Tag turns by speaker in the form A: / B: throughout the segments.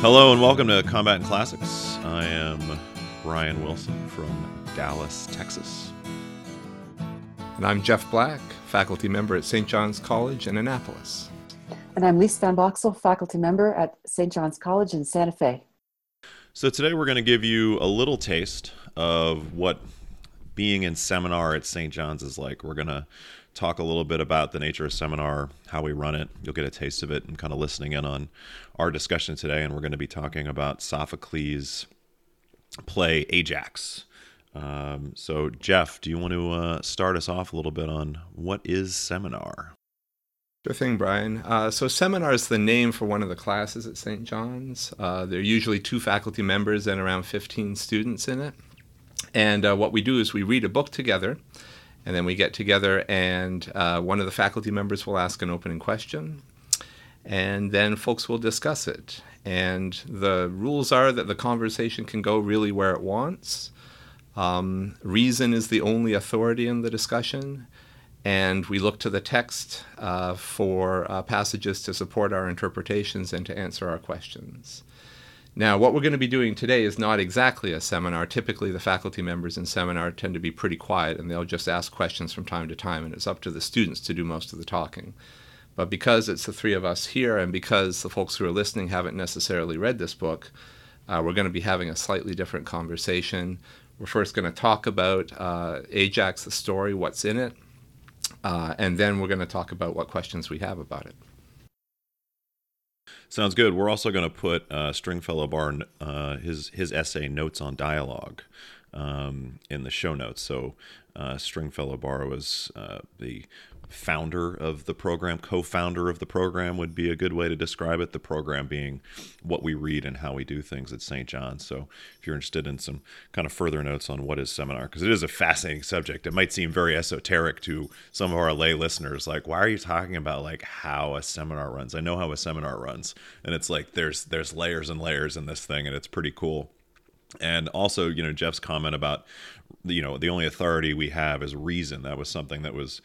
A: Hello and welcome to Combat and Classics. I am Brian Wilson from Dallas, Texas.
B: And I'm Jeff Black, faculty member at St. John's College in Annapolis.
C: And I'm Lise Van Boxel, faculty member at St. John's College in Santa Fe.
A: So today we're going to give you a little taste of what being in seminar at St. John's is like. We're going to talk a little bit about the nature of seminar, how we run it. You'll get a taste of it and kind of listening in on our discussion today. And we're going to be talking about Sophocles' play Ajax. Um, so, Jeff, do you want to uh, start us off a little bit on what is seminar?
B: Sure thing, Brian. Uh, so, seminar is the name for one of the classes at St. John's. Uh, there are usually two faculty members and around 15 students in it. And uh, what we do is we read a book together, and then we get together, and uh, one of the faculty members will ask an opening question, and then folks will discuss it. And the rules are that the conversation can go really where it wants. Um, reason is the only authority in the discussion, and we look to the text uh, for uh, passages to support our interpretations and to answer our questions. Now, what we're going to be doing today is not exactly a seminar. Typically, the faculty members in seminar tend to be pretty quiet and they'll just ask questions from time to time, and it's up to the students to do most of the talking. But because it's the three of us here, and because the folks who are listening haven't necessarily read this book, uh, we're going to be having a slightly different conversation. We're first going to talk about uh, Ajax, the story, what's in it, uh, and then we're going to talk about what questions we have about it.
A: Sounds good. We're also going to put uh, Stringfellow Barr uh, his his essay notes on dialogue um, in the show notes. So uh, Stringfellow Barr was uh, the founder of the program, co-founder of the program would be a good way to describe it. The program being what we read and how we do things at St. John's. So if you're interested in some kind of further notes on what is seminar, because it is a fascinating subject. It might seem very esoteric to some of our lay listeners. Like, why are you talking about like how a seminar runs? I know how a seminar runs, and it's like there's there's layers and layers in this thing, and it's pretty cool. And also, you know, Jeff's comment about, you know, the only authority we have is reason. That was something that was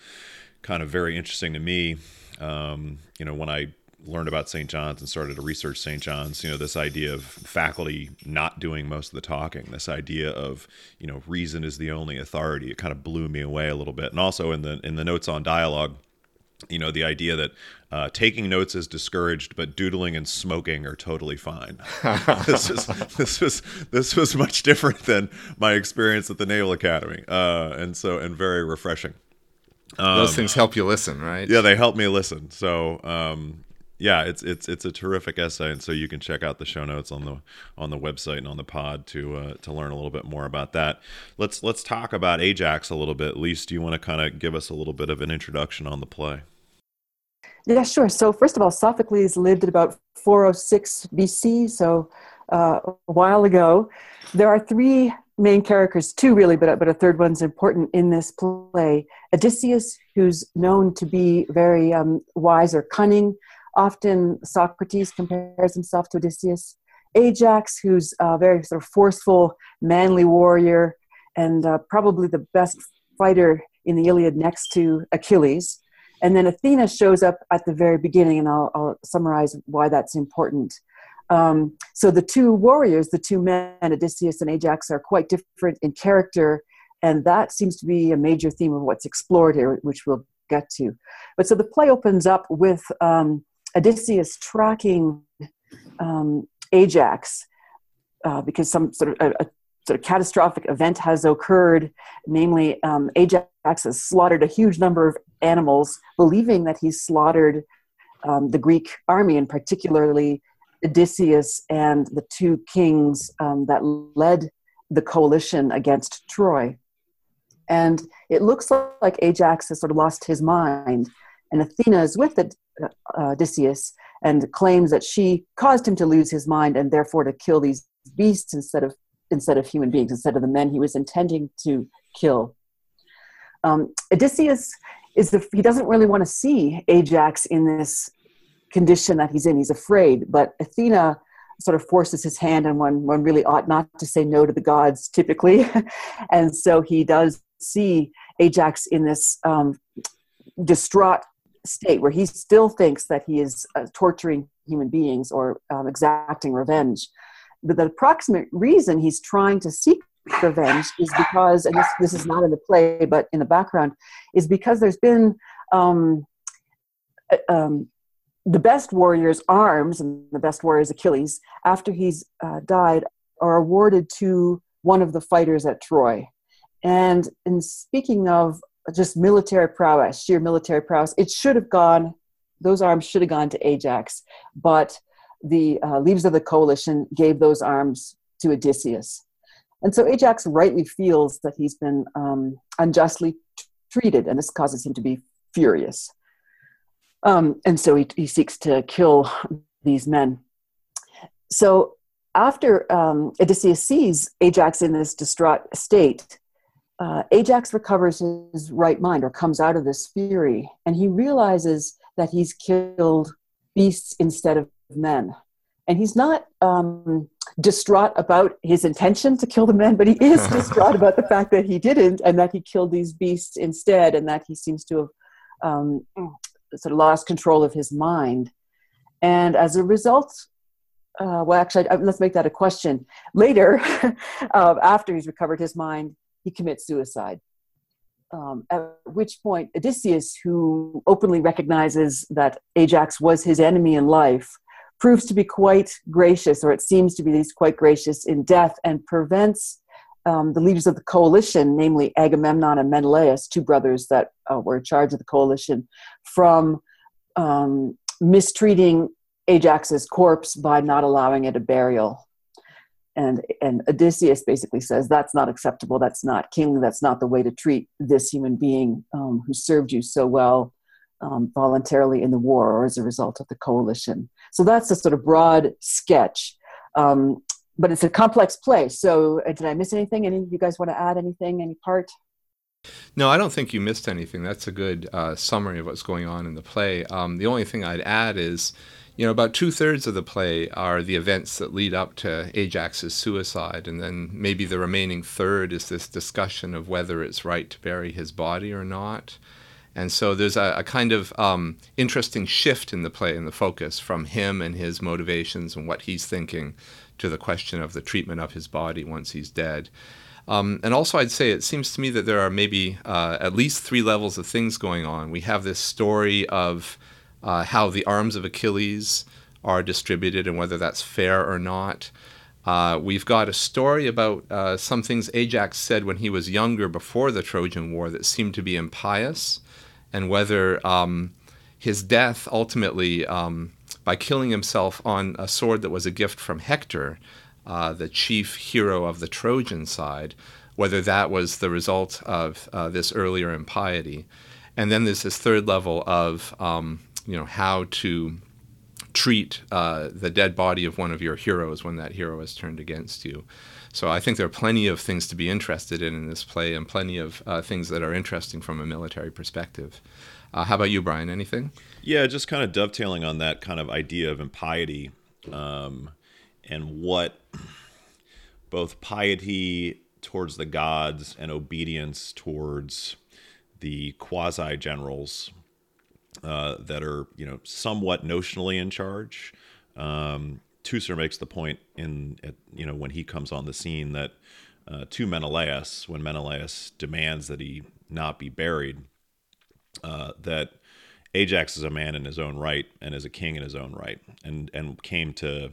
A: kind of very interesting to me. Um, you know, when I learned about St. John's and started to research St. John's, you know, this idea of faculty not doing most of the talking, this idea of, you know, reason is the only authority, it kind of blew me away a little bit. And also in the in the notes on dialogue, you know, the idea that uh, taking notes is discouraged, but doodling and smoking are totally fine. this is this was this was much different than my experience at the Naval Academy, uh, and so and very refreshing.
B: Um, Those things help you listen, right?
A: Yeah, they help me listen. So, um, yeah, it's it's it's a terrific essay, and so you can check out the show notes on the on the website and on the pod to uh, to learn a little bit more about that. Let's let's talk about Ajax a little bit. At least, do you want to kind of give us a little bit of an introduction on the play?
C: Yeah, sure. So first of all, Sophocles lived at about 406 BC, so uh, a while ago. There are three main characters, two really, but, but a third one's important in this play. Odysseus, who's known to be very um, wise or cunning. Often Socrates compares himself to Odysseus. Ajax, who's a very sort of forceful, manly warrior, and uh, probably the best fighter in the Iliad next to Achilles. And then Athena shows up at the very beginning, and I'll, I'll summarize why that's important. Um, so the two warriors, the two men, Odysseus and Ajax, are quite different in character, and that seems to be a major theme of what's explored here, which we'll get to. But so the play opens up with um, Odysseus tracking um, Ajax uh, because some sort of a, a, sort of catastrophic event has occurred. Namely, um, Ajax has slaughtered a huge number of animals, believing that he's slaughtered um, the Greek army, and particularly Odysseus and the two kings um, that led the coalition against Troy. And it looks like Ajax has sort of lost his mind. And Athena is with uh, Odysseus and claims that she caused him to lose his mind and therefore to kill these beasts instead of instead of human beings, instead of the men he was intending to kill. Um, Odysseus is the, he doesn't really want to see Ajax in this condition that he's in. He's afraid, but Athena sort of forces his hand, and one one really ought not to say no to the gods typically, and so he does see Ajax in this um, distraught state where he still thinks that he is uh, torturing human beings or um, exacting revenge. But the approximate reason he's trying to seek revenge is because, and this, this is not in the play, but in the background, is because there's been um, uh, um, the best warrior's arms and the best warrior's Achilles, after he's uh, died, are awarded to one of the fighters at Troy. And in speaking of just military prowess, sheer military prowess, it should have gone, those arms should have gone to Ajax, but the uh, leaders of the coalition gave those arms to Odysseus. And so Ajax rightly feels that he's been um, unjustly t- treated, and this causes him to be furious. Um, and so he, he seeks to kill these men. So after um, Odysseus sees Ajax in this distraught state, uh, Ajax recovers his right mind or comes out of this fury, and he realizes that he's killed beasts instead of men. And he's not um, distraught about his intention to kill the men, but he is distraught about the fact that he didn't and that he killed these beasts instead, and that he seems to have um, sort of lost control of his mind. And as a result, uh, well, actually, let's make that a question. Later, uh, after he's recovered his mind, he commits suicide. Um, at which point, Odysseus, who openly recognizes that Ajax was his enemy in life, proves to be quite gracious, or it seems to be he's quite gracious in death, and prevents um, the leaders of the coalition, namely Agamemnon and Menelaus, two brothers that uh, were in charge of the coalition, from um, mistreating Ajax's corpse by not allowing it a burial. And, and Odysseus basically says, That's not acceptable. That's not king. That's not the way to treat this human being um, who served you so well um, voluntarily in the war or as a result of the coalition. So that's a sort of broad sketch. Um, but it's a complex play. So, uh, did I miss anything? Any of you guys want to add anything? Any part?
B: No, I don't think you missed anything. That's a good uh, summary of what's going on in the play. Um, the only thing I'd add is, you know, about two thirds of the play are the events that lead up to Ajax's suicide, and then maybe the remaining third is this discussion of whether it's right to bury his body or not. And so there's a, a kind of um, interesting shift in the play and the focus from him and his motivations and what he's thinking to the question of the treatment of his body once he's dead. Um, and also, I'd say it seems to me that there are maybe uh, at least three levels of things going on. We have this story of uh, how the arms of Achilles are distributed and whether that's fair or not. Uh, we've got a story about uh, some things Ajax said when he was younger before the Trojan War that seemed to be impious, and whether um, his death ultimately um, by killing himself on a sword that was a gift from Hector, uh, the chief hero of the Trojan side, whether that was the result of uh, this earlier impiety. And then there's this third level of, um, you know, how to treat uh, the dead body of one of your heroes when that hero is turned against you. So I think there are plenty of things to be interested in in this play and plenty of uh, things that are interesting from a military perspective. Uh, how about you, Brian? Anything?
A: Yeah, just kind of dovetailing on that kind of idea of impiety um, and what both piety towards the gods and obedience towards the quasi generals uh, that are, you know, somewhat notionally in charge. Um, Teucer makes the point in, at, you know, when he comes on the scene that uh, to Menelaus, when Menelaus demands that he not be buried, uh, that Ajax is a man in his own right and is a king in his own right, and and came to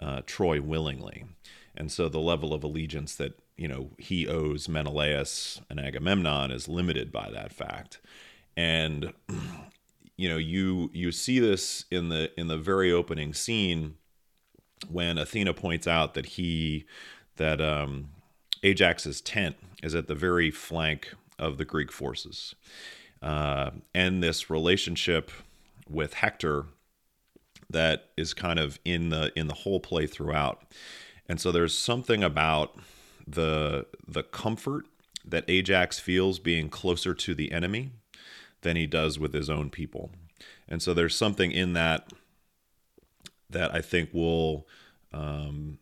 A: uh, Troy willingly, and so the level of allegiance that you know he owes Menelaus and Agamemnon is limited by that fact, and you know you you see this in the in the very opening scene when Athena points out that he that um, Ajax's tent is at the very flank of the Greek forces uh, and this relationship with Hector that is kind of in the in the whole play throughout. And so there's something about the the comfort that Ajax feels being closer to the enemy than he does with his own people. And so there's something in that that I think will um,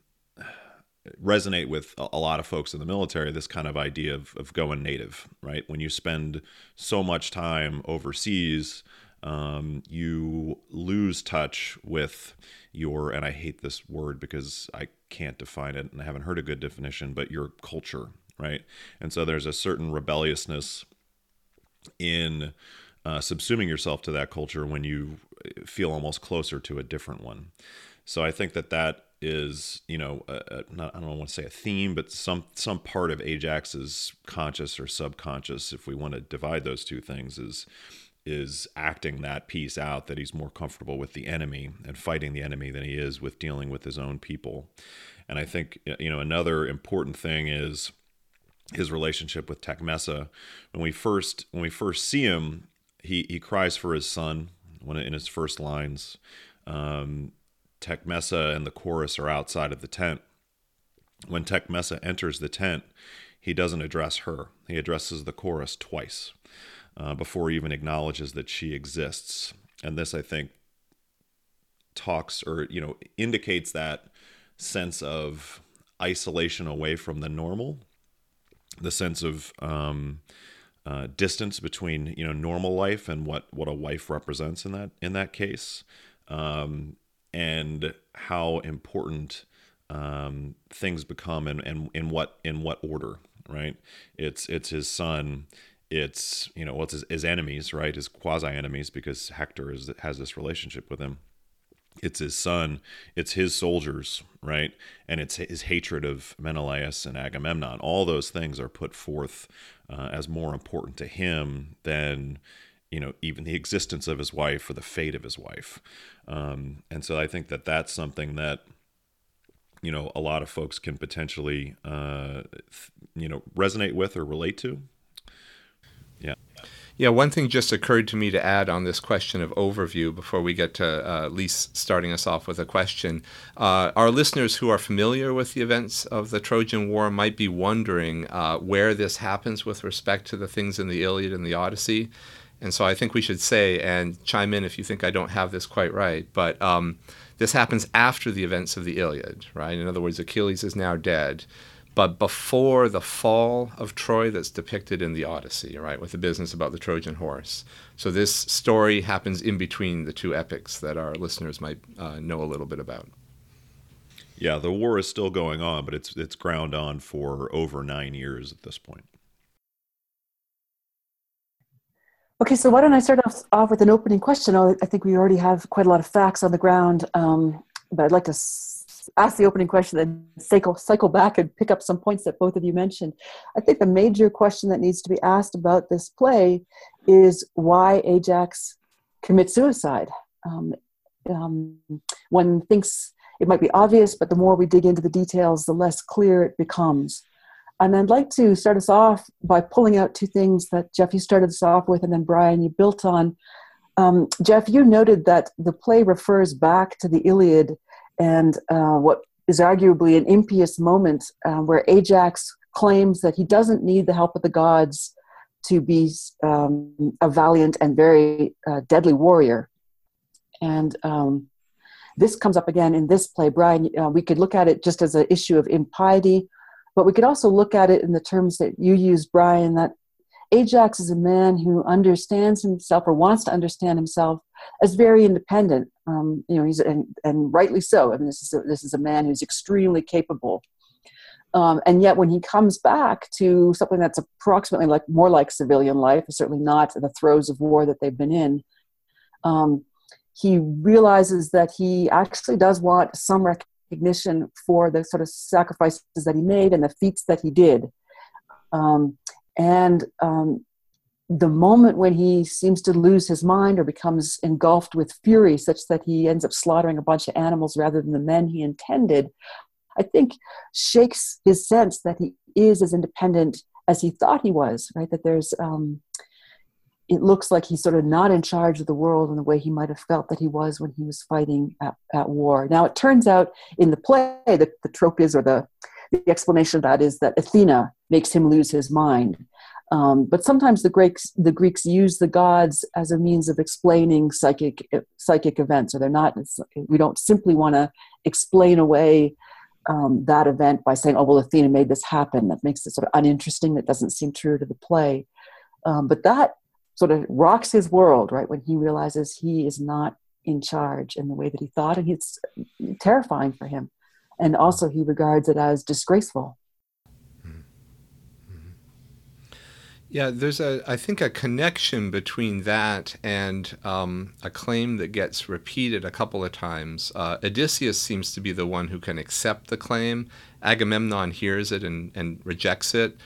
A: resonate with a lot of folks in the military this kind of idea of, of going native right when you spend so much time overseas um, you lose touch with your, and I hate this word because I can't define it and I haven't heard a good definition, but your culture, right? And so there's a certain rebelliousness in uh, subsuming yourself to that culture when you feel almost closer to a different one. So I think that that is, you know, a, a, not, I don't want to say a theme, but some some part of Ajax's conscious or subconscious, if we want to divide those two things, is is acting that piece out that he's more comfortable with the enemy and fighting the enemy than he is with dealing with his own people. And I think you know another important thing is his relationship with Tecmessa. When we first when we first see him, he he cries for his son when in his first lines. Um, and the chorus are outside of the tent. When Tecmessa enters the tent, he doesn't address her. He addresses the chorus twice uh, before he even acknowledges that she exists. And this, I think, talks or you know indicates that sense of isolation away from the normal, the sense of um, uh, distance between you know normal life and what what a wife represents in that in that case, um, and how important um, things become and, and in what in what order right? It's it's his son it's you know well, his, his enemies right? His quasi enemies because hector is has this relationship with him it's his son it's his soldiers right? And it's his hatred of menelaus and agamemnon. All those things are put forth uh, as more important to him than you know even the existence of his wife or the fate of his wife. Um, and so i think that that's something that you know a lot of folks can potentially uh, you know resonate with or relate to yeah,
B: one thing just occurred to me to add on this question of overview before we get to uh, Lise starting us off with a question. Uh, our listeners who are familiar with the events of the Trojan War might be wondering uh, where this happens with respect to the things in the Iliad and the Odyssey. And so I think we should say, and chime in if you think I don't have this quite right, but um, this happens after the events of the Iliad, right? In other words, Achilles is now dead but before the fall of Troy that's depicted in the Odyssey, right, with the business about the Trojan horse. So this story happens in between the two epics that our listeners might uh, know a little bit about.
A: Yeah, the war is still going on, but it's it's ground on for over nine years at this point.
C: Okay, so why don't I start off, off with an opening question? I think we already have quite a lot of facts on the ground, um, but I'd like to ask the opening question, then cycle, cycle back and pick up some points that both of you mentioned. I think the major question that needs to be asked about this play is why Ajax commits suicide. Um, um, one thinks it might be obvious, but the more we dig into the details, the less clear it becomes. And I'd like to start us off by pulling out two things that Jeff, you started us off with, and then Brian, you built on. Um, Jeff, you noted that the play refers back to the Iliad and uh, what is arguably an impious moment uh, where Ajax claims that he doesn't need the help of the gods to be um, a valiant and very uh, deadly warrior. And um, this comes up again in this play. Brian, uh, we could look at it just as an issue of impiety, but we could also look at it in the terms that you use, Brian, that Ajax is a man who understands himself or wants to understand himself as very independent. Um, you know, he's and, and rightly so. I mean, this is a, this is a man who's extremely capable. Um, and yet, when he comes back to something that's approximately like more like civilian life, certainly not the throes of war that they've been in, um, he realizes that he actually does want some recognition for the sort of sacrifices that he made and the feats that he did. Um, and um, the moment when he seems to lose his mind or becomes engulfed with fury, such that he ends up slaughtering a bunch of animals rather than the men he intended, I think shakes his sense that he is as independent as he thought he was, right? That there's, um, it looks like he's sort of not in charge of the world in the way he might have felt that he was when he was fighting at, at war. Now, it turns out in the play that the trope is, or the, the explanation of that is that Athena makes him lose his mind. Um, but sometimes the Greeks, the Greeks use the gods as a means of explaining psychic psychic events, or they're not. We don't simply want to explain away um, that event by saying, "Oh, well, Athena made this happen." That makes it sort of uninteresting. That doesn't seem true to the play. Um, but that sort of rocks his world, right? When he realizes he is not in charge in the way that he thought, and it's terrifying for him. And also, he regards it as disgraceful.
B: Yeah, there's a, I think, a connection between that and um, a claim that gets repeated a couple of times. Uh, Odysseus seems to be the one who can accept the claim. Agamemnon hears it and, and rejects it.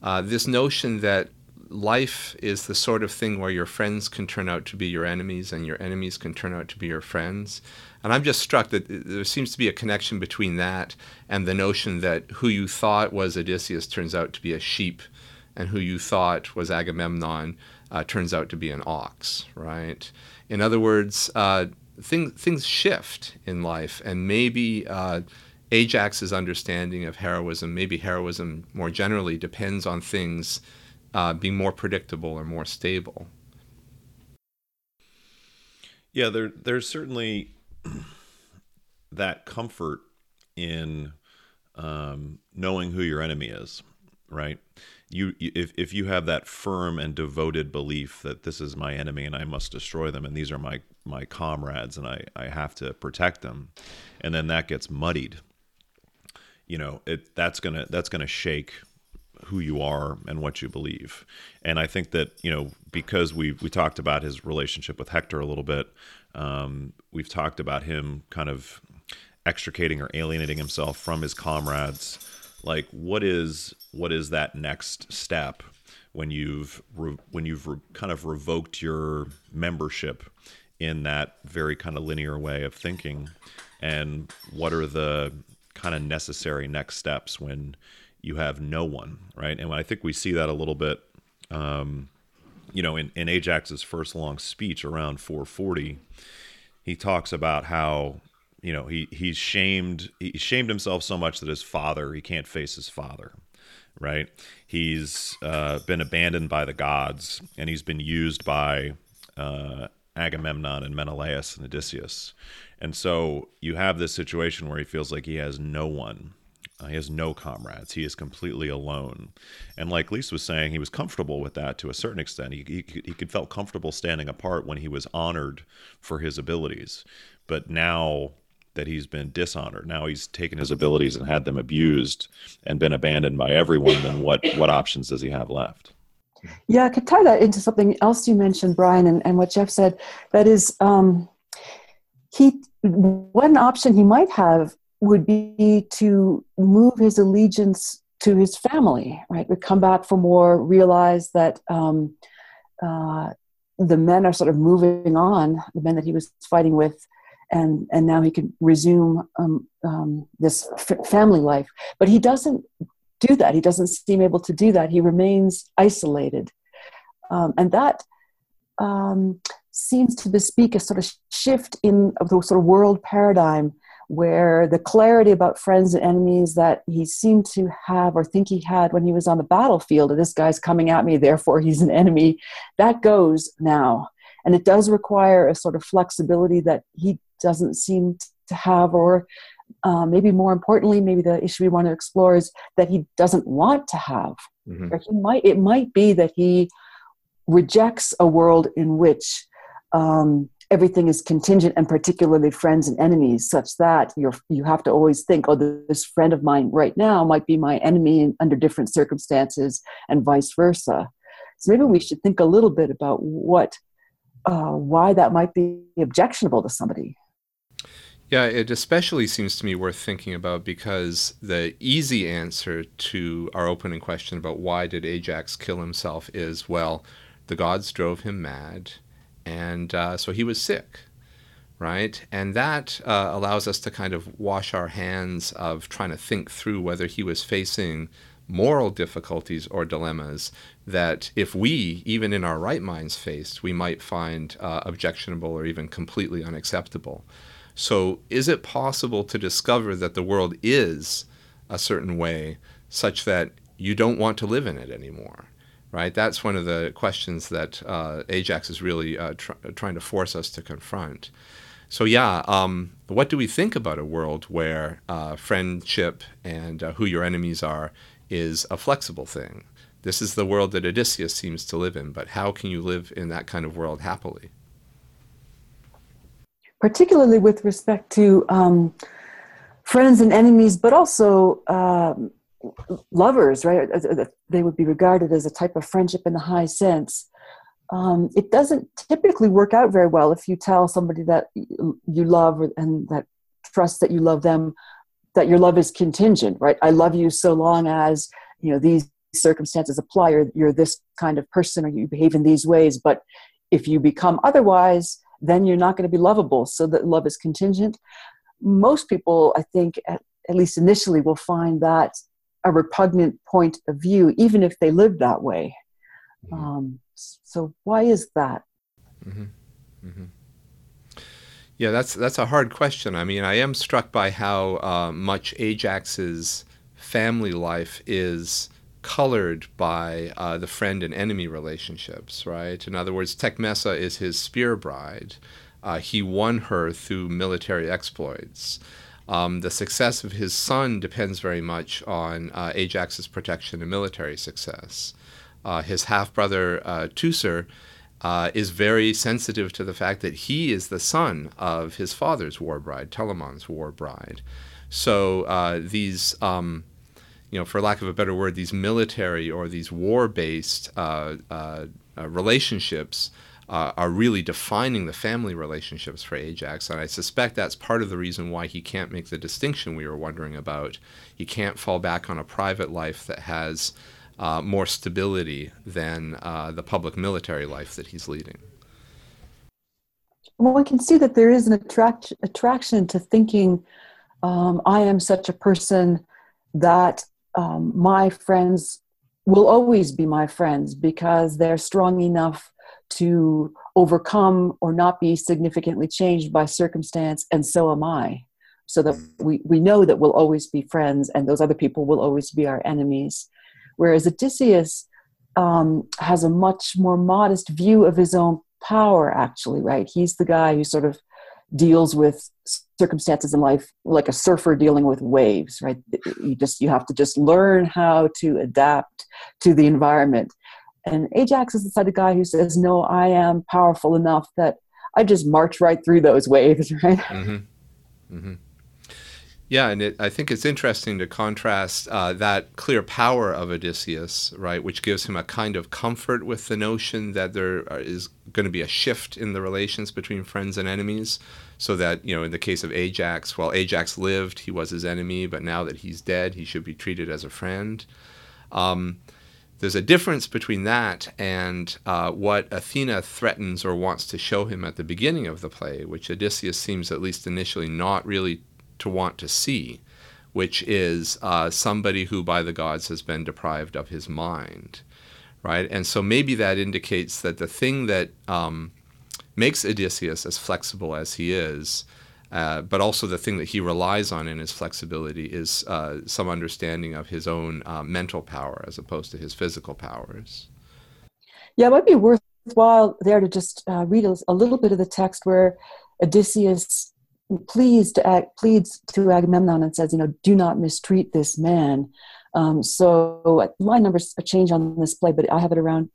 B: Uh, this notion that life is the sort of thing where your friends can turn out to be your enemies and your enemies can turn out to be your friends. And I'm just struck that there seems to be a connection between that and the notion that who you thought was Odysseus turns out to be a sheep, and who you thought was Agamemnon uh, turns out to be an ox, right? In other words, uh, thing, things shift in life, and maybe uh, Ajax's understanding of heroism, maybe heroism more generally, depends on things uh, being more predictable or more stable.
A: Yeah, there there's certainly that comfort in um, knowing who your enemy is, right? You, if if you have that firm and devoted belief that this is my enemy and I must destroy them and these are my my comrades and I I have to protect them, and then that gets muddied. You know, it that's gonna that's gonna shake who you are and what you believe. And I think that you know because we we talked about his relationship with Hector a little bit. Um, we've talked about him kind of extricating or alienating himself from his comrades. Like what is what is that next step when you've re- when you've re- kind of revoked your membership in that very kind of linear way of thinking, and what are the kind of necessary next steps when you have no one, right? And I think we see that a little bit, um, you know, in, in Ajax's first long speech around 440, he talks about how you know he he's shamed he shamed himself so much that his father he can't face his father right? He's uh, been abandoned by the gods and he's been used by uh, agamemnon and menelaus and odysseus. And so you have this situation where he feels like he has no one uh, he has no comrades. He is completely alone. And like Lise was saying, he was comfortable with that to a certain extent. He, he, he could felt comfortable standing apart when he was honored for his abilities. But now that he's been dishonored, now he's taken his abilities and had them abused and been abandoned by everyone, then what, what options does he have left?
C: Yeah, I could tie that into something else you mentioned, Brian, and, and what Jeff said. That is, um, he one option he might have would be to move his allegiance to his family, right? Would come back from war, realize that um, uh, the men are sort of moving on, the men that he was fighting with, and and now he can resume um, um, this f- family life. But he doesn't do that. He doesn't seem able to do that. He remains isolated, um, and that um, seems to bespeak a sort of shift in the sort of world paradigm where the clarity about friends and enemies that he seemed to have or think he had when he was on the battlefield, this guy's coming at me, therefore he's an enemy, that goes now. And it does require a sort of flexibility that he doesn't seem to have, or uh, maybe more importantly, maybe the issue we want to explore is that he doesn't want to have. Mm-hmm. Or he might, it might be that he rejects a world in which um, everything is contingent and particularly friends and enemies such that you're you have to always think oh this friend of mine right now might be my enemy under different circumstances and vice versa. So maybe we should think a little bit about what uh, why that might be objectionable to somebody.
B: Yeah, it especially seems to me worth thinking about because the easy answer to our opening question about why did Ajax kill himself is well, the gods drove him mad and uh, so he was sick right? And that uh, allows us to kind of wash our hands of trying to think through whether he was facing moral difficulties or dilemmas that if we even in our right minds faced we might find uh, objectionable or even completely unacceptable. So is it possible to discover that the world is a certain way such that you don't want to live in it anymore right? That's one of the questions that uh, Ajax is really uh, tr- trying to force us to confront. So, yeah, um, what do we think about a world where uh, friendship and uh, who your enemies are is a flexible thing? This is the world that Odysseus seems to live in, but how can you live in that kind of world happily?
C: Particularly with respect to um, friends and enemies, but also um, lovers, right? They would be regarded as a type of friendship in the high sense. Um, it doesn't typically work out very well if you tell somebody that you love and that trust that you love them that your love is contingent right i love you so long as you know these circumstances apply or you're this kind of person or you behave in these ways but if you become otherwise then you're not going to be lovable so that love is contingent most people i think at, at least initially will find that a repugnant point of view even if they live that way mm-hmm. um, so why is that mm-hmm. Mm-hmm.
B: Yeah, that's that's a hard question. I mean, I am struck by how uh, much Ajax's family life is colored by uh, the friend and enemy relationships, right? In other words, Tecmessa is his spear bride. Uh, he won her through military exploits. Um, the success of his son depends very much on uh, Ajax's protection and military success. Uh, his half brother uh, Teucer uh, is very sensitive to the fact that he is the son of his father's war bride, Telamon's war bride. So uh, these, um, you know, for lack of a better word, these military or these war-based uh, uh, uh relationships uh, are really defining the family relationships for Ajax, and I suspect that's part of the reason why he can't make the distinction we were wondering about. He can't fall back on a private life that has uh, more stability than uh, the public military life that he's leading.
C: Well, we can see that there is an attract- attraction to thinking, um, I am such a person that um, my friends will always be my friends because they're strong enough to overcome or not be significantly changed by circumstance, and so am I. So that we, we know that we'll always be friends, and those other people will always be our enemies. Whereas Odysseus um, has a much more modest view of his own power, actually, right? He's the guy who sort of deals with circumstances in life like a surfer dealing with waves right you just you have to just learn how to adapt to the environment and ajax is the side of guy who says no i am powerful enough that i just march right through those waves right mm-hmm. Mm-hmm.
B: Yeah, and it, I think it's interesting to contrast uh, that clear power of Odysseus, right, which gives him a kind of comfort with the notion that there is going to be a shift in the relations between friends and enemies. So that, you know, in the case of Ajax, while Ajax lived, he was his enemy, but now that he's dead, he should be treated as a friend. Um, there's a difference between that and uh, what Athena threatens or wants to show him at the beginning of the play, which Odysseus seems, at least initially, not really to want to see, which is uh, somebody who, by the gods, has been deprived of his mind, right? And so maybe that indicates that the thing that um, makes Odysseus as flexible as he is, uh, but also the thing that he relies on in his flexibility is uh, some understanding of his own uh, mental power as opposed to his physical powers.
C: Yeah, it might be worthwhile there to just uh, read a, a little bit of the text where Odysseus pleads to act, pleads to Agamemnon and says, you know, do not mistreat this man. Um, so my numbers change on this play, but I have it around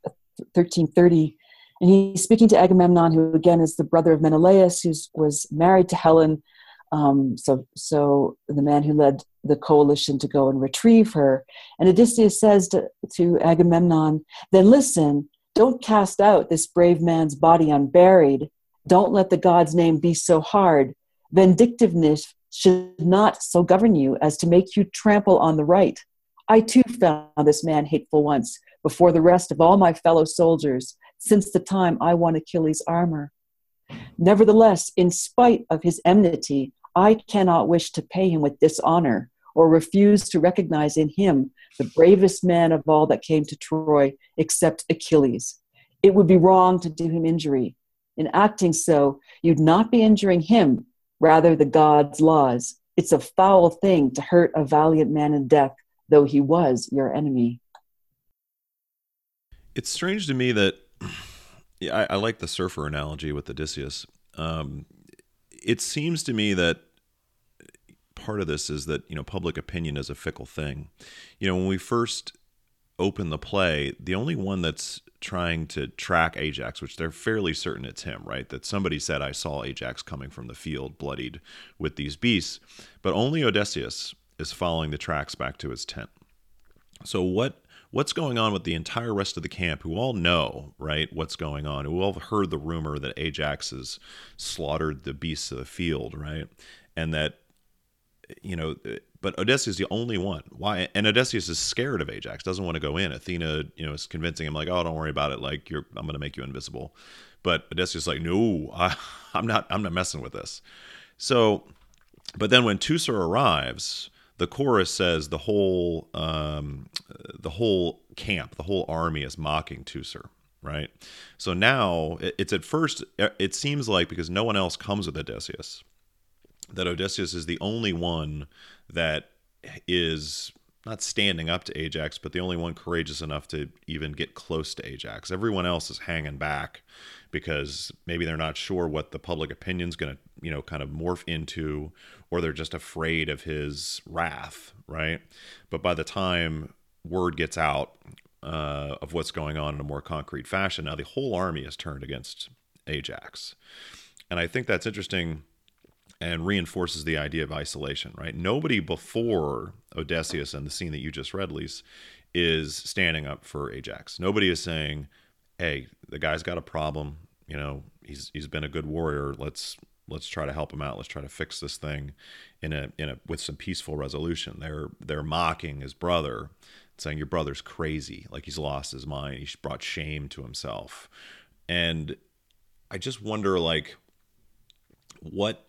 C: 1330. And he's speaking to Agamemnon, who again is the brother of Menelaus, who was married to Helen. Um, so, so the man who led the coalition to go and retrieve her. And Odysseus says to, to Agamemnon, then listen, don't cast out this brave man's body unburied. Don't let the god's name be so hard Vindictiveness should not so govern you as to make you trample on the right. I too found this man hateful once, before the rest of all my fellow soldiers, since the time I won Achilles' armor. Nevertheless, in spite of his enmity, I cannot wish to pay him with dishonor or refuse to recognize in him the bravest man of all that came to Troy except Achilles. It would be wrong to do him injury. In acting so, you'd not be injuring him, rather the God's laws. It's a foul thing to hurt a valiant man in death, though he was your enemy.
A: It's strange to me that yeah, I, I like the surfer analogy with Odysseus. Um, it seems to me that part of this is that you know public opinion is a fickle thing. You know, when we first open the play, the only one that's trying to track Ajax, which they're fairly certain it's him, right? That somebody said, I saw Ajax coming from the field, bloodied with these beasts. But only Odysseus is following the tracks back to his tent. So, what what's going on with the entire rest of the camp who all know, right, what's going on, who all heard the rumor that Ajax has slaughtered the beasts of the field, right? And that, you know, but Odysseus is the only one. Why? And Odysseus is scared of Ajax, doesn't want to go in. Athena, you know, is convincing him like, "Oh, don't worry about it. Like, you're, I'm going to make you invisible." But Odysseus is like, "No, I, I'm not. I'm not messing with this." So, but then when Teucer arrives, the chorus says the whole um, the whole camp, the whole army is mocking Teucer, right? So now it's at first it seems like because no one else comes with Odysseus, that Odysseus is the only one that is not standing up to Ajax, but the only one courageous enough to even get close to Ajax. Everyone else is hanging back because maybe they're not sure what the public opinion's going to, you know, kind of morph into, or they're just afraid of his wrath, right? But by the time word gets out uh, of what's going on in a more concrete fashion, now the whole army is turned against Ajax. And I think that's interesting and reinforces the idea of isolation, right? Nobody before Odysseus and the scene that you just read, Lise, is standing up for Ajax. Nobody is saying, hey, the guy's got a problem. You know, he's he's been a good warrior. Let's let's try to help him out. Let's try to fix this thing in a in a with some peaceful resolution. They're they're mocking his brother, saying your brother's crazy, like he's lost his mind. He's brought shame to himself. And I just wonder like what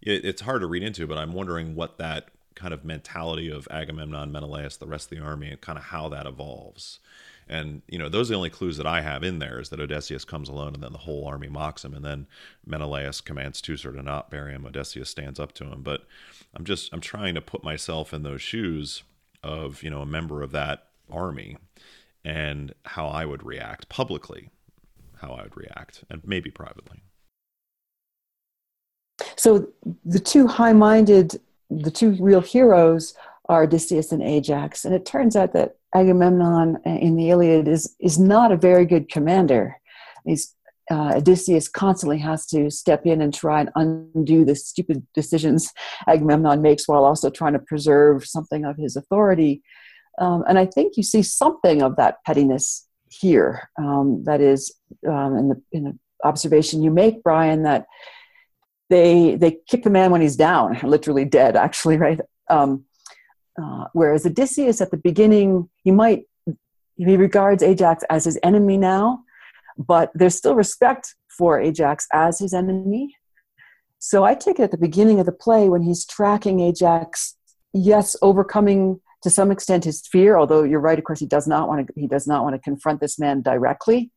A: it's hard to read into, but I'm wondering what that kind of mentality of Agamemnon, Menelaus, the rest of the army, and kind of how that evolves. And you know, those are the only clues that I have in there is that Odysseus comes alone, and then the whole army mocks him, and then Menelaus commands Teucer to not bury him. Odysseus stands up to him, but I'm just I'm trying to put myself in those shoes of you know a member of that army, and how I would react publicly, how I would react, and maybe privately.
C: So the two high-minded, the two real heroes are Odysseus and Ajax, and it turns out that Agamemnon in the Iliad is is not a very good commander. He's uh, Odysseus constantly has to step in and try and undo the stupid decisions Agamemnon makes while also trying to preserve something of his authority. Um, and I think you see something of that pettiness here. Um, that is, um, in the in the observation you make, Brian, that they they kick the man when he's down, literally dead, actually, right? Um, uh, whereas Odysseus at the beginning, he might he regards Ajax as his enemy now, but there's still respect for Ajax as his enemy. So I take it at the beginning of the play when he's tracking Ajax, yes, overcoming to some extent his fear, although you're right, of course, he does not want to he does not want to confront this man directly.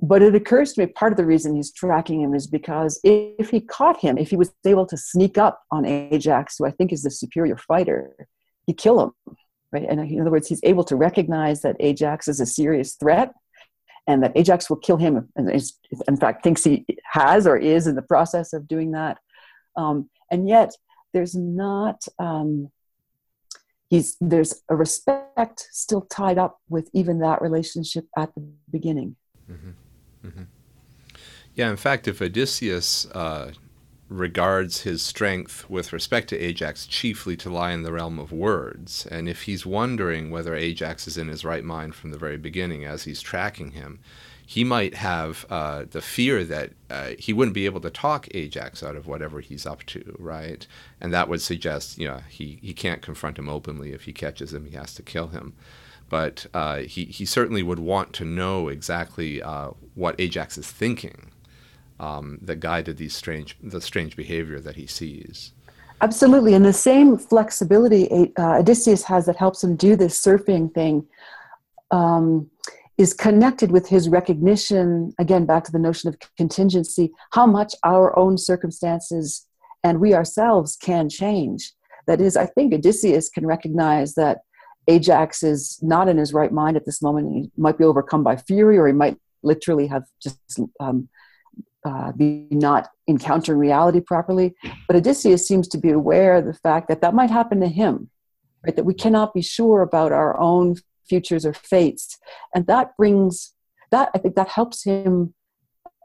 C: But it occurs to me part of the reason he's tracking him is because if he caught him, if he was able to sneak up on Ajax, who I think is the superior fighter, he'd kill him. Right? And in other words, he's able to recognize that Ajax is a serious threat and that Ajax will kill him, and in fact thinks he has or is in the process of doing that. Um, and yet, there's not um, he's there's a respect still tied up with even that relationship at the beginning. Mm-hmm.
B: Mm-hmm. Yeah, in fact, if Odysseus uh, regards his strength with respect to Ajax chiefly to lie in the realm of words, and if he's wondering whether Ajax is in his right mind from the very beginning as he's tracking him, he might have uh, the fear that uh, he wouldn't be able to talk Ajax out of whatever he's up to, right? And that would suggest, you know, he, he can't confront him openly. If he catches him, he has to kill him but uh, he, he certainly would want to know exactly uh, what Ajax is thinking um, that guided these strange the strange behavior that he sees.
C: Absolutely, and the same flexibility uh, Odysseus has that helps him do this surfing thing um, is connected with his recognition. Again, back to the notion of contingency, how much our own circumstances and we ourselves can change. That is, I think Odysseus can recognize that Ajax is not in his right mind at this moment. He might be overcome by fury, or he might literally have just um, uh, be not encountering reality properly. But Odysseus seems to be aware of the fact that that might happen to him, right? That we cannot be sure about our own futures or fates. And that brings that, I think that helps him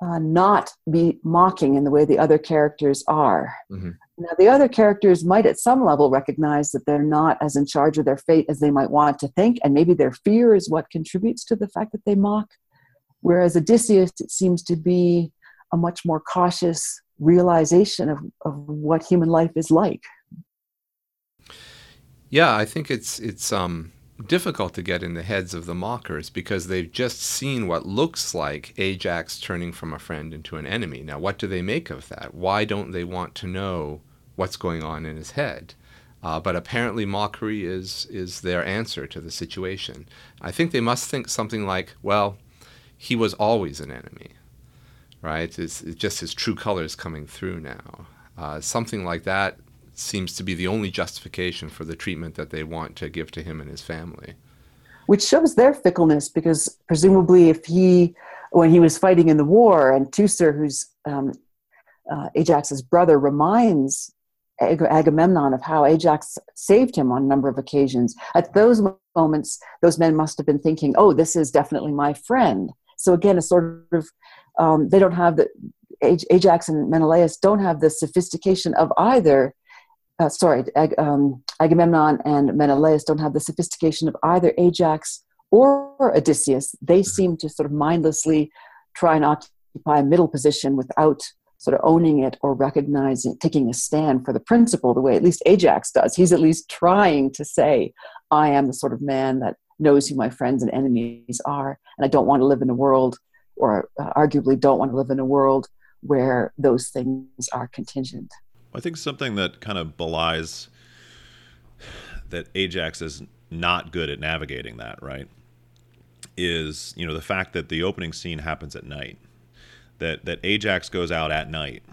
C: uh, not be mocking in the way the other characters are. Mm-hmm. Now, the other characters might at some level recognize that they're not as in charge of their fate as they might want to think, and maybe their fear is what contributes to the fact that they mock. Whereas Odysseus, it seems to be a much more cautious realization of, of what human life is like.
B: Yeah, I think it's it's um, difficult to get in the heads of the mockers because they've just seen what looks like Ajax turning from a friend into an enemy. Now, what do they make of that? Why don't they want to know what's going on in his head? Uh, but apparently, mockery is is their answer to the situation. I think they must think something like, "Well, he was always an enemy, right? It's, it's just his true colors coming through now." Uh, something like that seems to be the only justification for the treatment that they want to give to him and his family.
C: Which shows their fickleness because presumably, if he, when he was fighting in the war, and Teucer, who's um, uh, Ajax's brother, reminds Ag- Agamemnon of how Ajax saved him on a number of occasions. At those moments, those men must have been thinking, "Oh, this is definitely my friend." So again, a sort of um, they don't have the Ajax and Menelaus don't have the sophistication of either uh, sorry, Ag- um, Agamemnon and Menelaus don't have the sophistication of either Ajax or Odysseus. They seem to sort of mindlessly try and occupy a middle position without sort of owning it or recognizing, taking a stand for the principle the way at least Ajax does. He's at least trying to say, I am the sort of man that knows who my friends and enemies are, and I don't want to live in a world, or uh, arguably don't want to live in a world where those things are contingent.
A: I think something that kind of belies that Ajax is not good at navigating that, right? Is, you know, the fact that the opening scene happens at night. That that Ajax goes out at night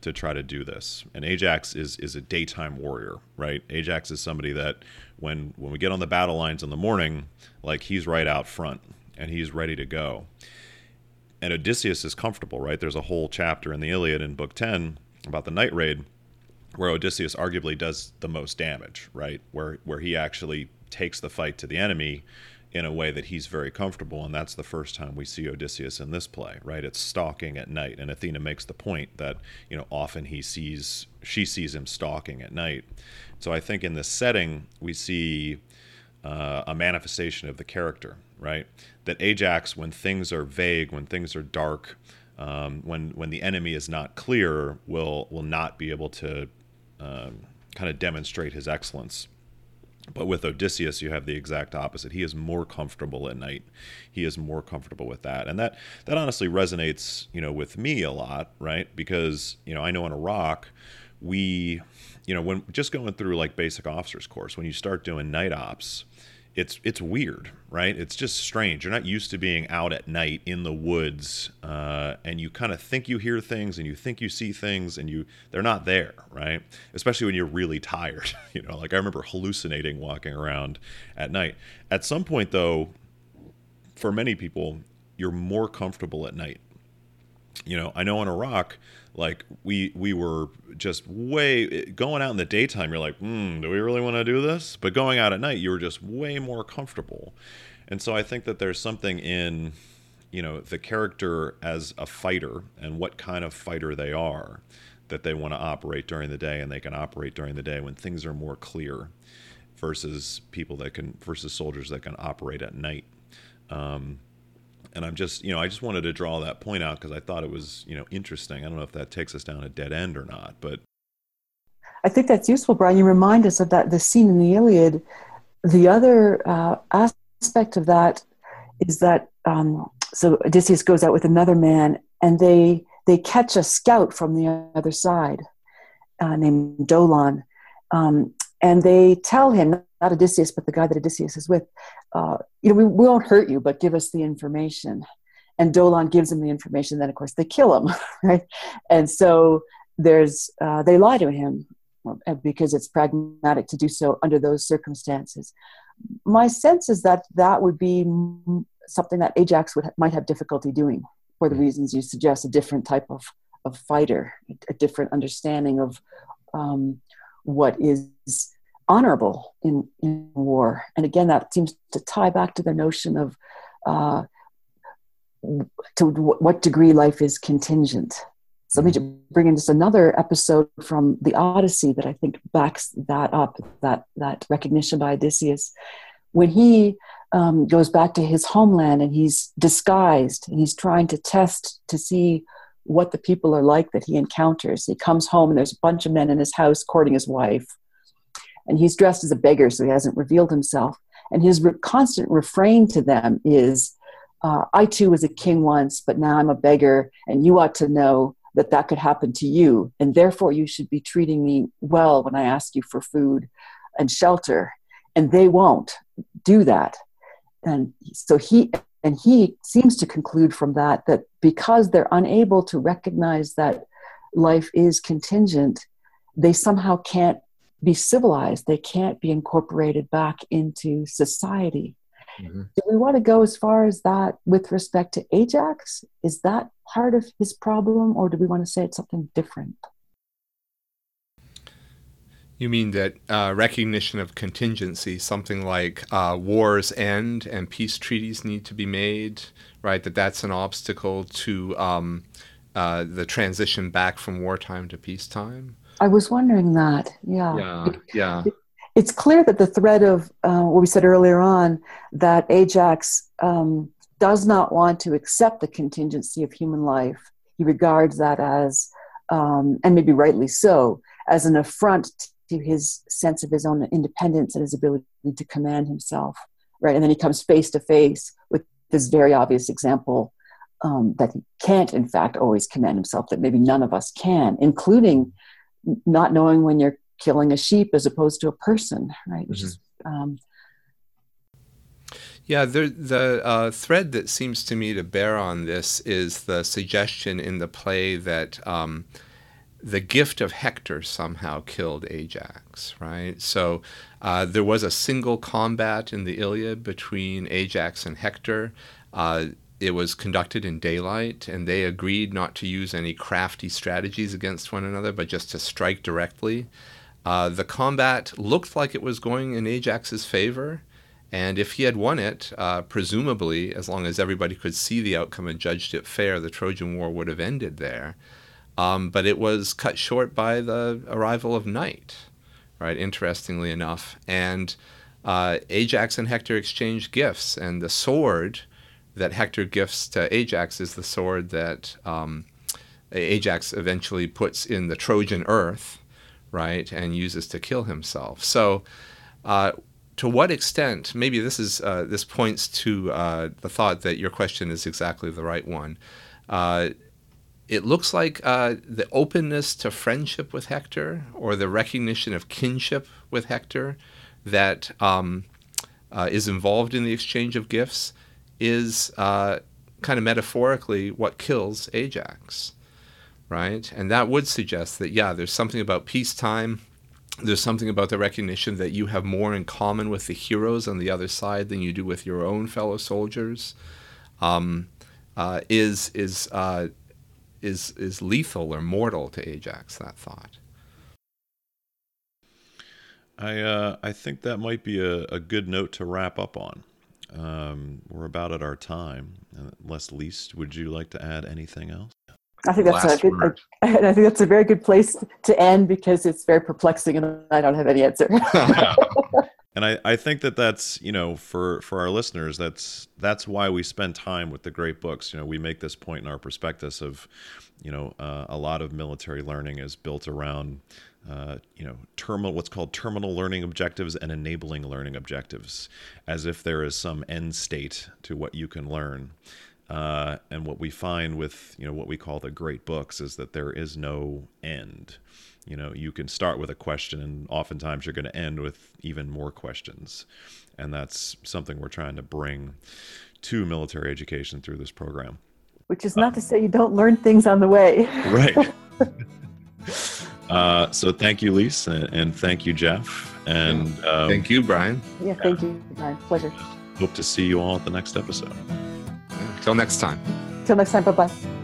A: to try to do this. And Ajax is is a daytime warrior, right? Ajax is somebody that when when we get on the battle lines in the morning, like he's right out front and he's ready to go. And Odysseus is comfortable, right? There's a whole chapter in the Iliad in book 10 about the night raid where Odysseus arguably does the most damage, right? Where where he actually takes the fight to the enemy in a way that he's very comfortable and that's the first time we see Odysseus in this play, right? It's stalking at night and Athena makes the point that, you know, often he sees she sees him stalking at night. So I think in this setting we see uh, a manifestation of the character, right? That Ajax, when things are vague, when things are dark, um, when when the enemy is not clear, will will not be able to um, kind of demonstrate his excellence. But with Odysseus, you have the exact opposite. He is more comfortable at night. He is more comfortable with that, and that that honestly resonates, you know, with me a lot, right? Because you know, I know in Iraq, we, you know, when just going through like basic officers course, when you start doing night ops, it's it's weird, right? It's just strange. You're not used to being out at night in the woods, uh, and you kind of think you hear things and you think you see things, and you they're not there, right? Especially when you're really tired. you know, like I remember hallucinating walking around at night. At some point, though, for many people, you're more comfortable at night. You know, I know in Iraq, like we we were just way going out in the daytime you're like hmm do we really want to do this? But going out at night you were just way more comfortable. And so i think that there's something in you know the character as a fighter and what kind of fighter they are that they want to operate during the day and they can operate during the day when things are more clear versus people that can versus soldiers that can operate at night. Um, and I'm just, you know, I just wanted to draw that point out because I thought it was, you know, interesting. I don't know if that takes us down a dead end or not, but
C: I think that's useful, Brian. You remind us of that the scene in the Iliad. The other uh, aspect of that is that um, so Odysseus goes out with another man, and they they catch a scout from the other side uh, named Dolon, um, and they tell him not Odysseus, but the guy that Odysseus is with, uh, you know, we, we won't hurt you, but give us the information. And Dolon gives him the information. Then, of course, they kill him, right? And so there's uh, they lie to him uh, because it's pragmatic to do so under those circumstances. My sense is that that would be something that Ajax would might have difficulty doing for the hmm. reasons you suggest. A different type of of fighter, a different understanding of um, what is honorable in, in war. And again, that seems to tie back to the notion of uh, to what degree life is contingent. So let me bring in just another episode from the Odyssey that I think backs that up, that, that recognition by Odysseus. When he um, goes back to his homeland and he's disguised and he's trying to test to see what the people are like that he encounters. He comes home and there's a bunch of men in his house courting his wife. And he's dressed as a beggar, so he hasn't revealed himself. And his re- constant refrain to them is, uh, I too was a king once, but now I'm a beggar, and you ought to know that that could happen to you. And therefore, you should be treating me well when I ask you for food and shelter. And they won't do that. And so he and he seems to conclude from that that because they're unable to recognize that life is contingent, they somehow can't be civilized. They can't be incorporated back into society. Mm-hmm. Do we want to go as far as that with respect to Ajax? Is that part of his problem, or do we want to say it's something different?
B: You mean that uh, recognition of contingency, something like uh, wars end and peace treaties need to be made, right? That that's an obstacle to um, uh, the transition back from wartime to peacetime.
C: I was wondering that. Yeah.
B: Yeah. Yeah.
C: it's clear that the thread of uh, what we said earlier on that Ajax um, does not want to accept the contingency of human life. He regards that as, um, and maybe rightly so, as an affront to his sense of his own independence and his ability to command himself, right? And then he comes face to face with this very obvious example um, that he can't, in fact, always command himself, that maybe none of us can, including not knowing when you're killing a sheep as opposed to a person, right? Which mm-hmm. is um,
B: yeah, the, the uh, thread that seems to me to bear on this is the suggestion in the play that um, the gift of Hector somehow killed Ajax, right? So uh, there was a single combat in the Iliad between Ajax and Hector. Uh, it was conducted in daylight, and they agreed not to use any crafty strategies against one another, but just to strike directly. Uh, the combat looked like it was going in Ajax's favor, and if he had won it, uh, presumably, as long as everybody could see the outcome and judged it fair, the Trojan War would have ended there. Um, but it was cut short by the arrival of night, right? Interestingly enough, and uh, Ajax and Hector exchanged gifts, and the sword that Hector gifts to Ajax is the sword that um, Ajax eventually puts in the Trojan earth, right, and uses to kill himself. So. Uh, to what extent, maybe this is uh, this points to uh, the thought that your question is exactly the right one. Uh, it looks like uh, the openness to friendship with Hector or the recognition of kinship with Hector that um, uh, is involved in the exchange of gifts is uh, kind of metaphorically what kills Ajax, right? And that would suggest that, yeah, there's something about peacetime. There's something about the recognition that you have more in common with the heroes on the other side than you do with your own fellow soldiers. Um, uh, is is uh, is is lethal or mortal to Ajax. That thought.
A: I uh, I think that might be a, a good note to wrap up on. Um, we're about at our time. Uh, Les Least, would you like to add anything else?
C: I think that's Last a good. I think that's a very good place to end because it's very perplexing, and I don't have any answer.
A: and I, I think that that's you know for for our listeners that's that's why we spend time with the great books. You know we make this point in our prospectus of you know uh, a lot of military learning is built around uh, you know terminal what's called terminal learning objectives and enabling learning objectives as if there is some end state to what you can learn. Uh, and what we find with you know what we call the great books is that there is no end you know you can start with a question and oftentimes you're going to end with even more questions. And that's something we're trying to bring to military education through this program.
C: Which is not um, to say you don't learn things on the way.
A: Right. Uh, so thank you lise and, and thank you jeff. And
B: um, thank you brian.
C: Yeah thank you brian. Pleasure.
A: Hope to see you all at the next episode.
B: Until next time.
C: Until next time bye-bye